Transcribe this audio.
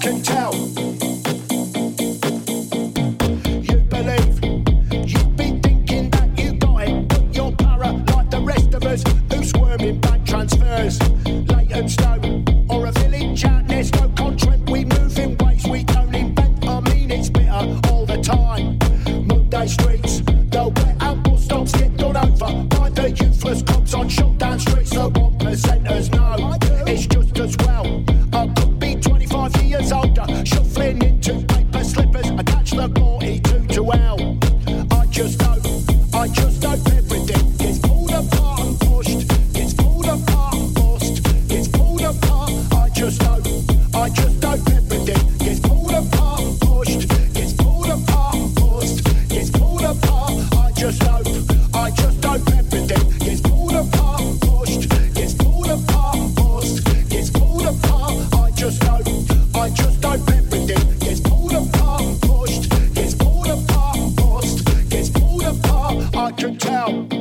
can tell. can tell.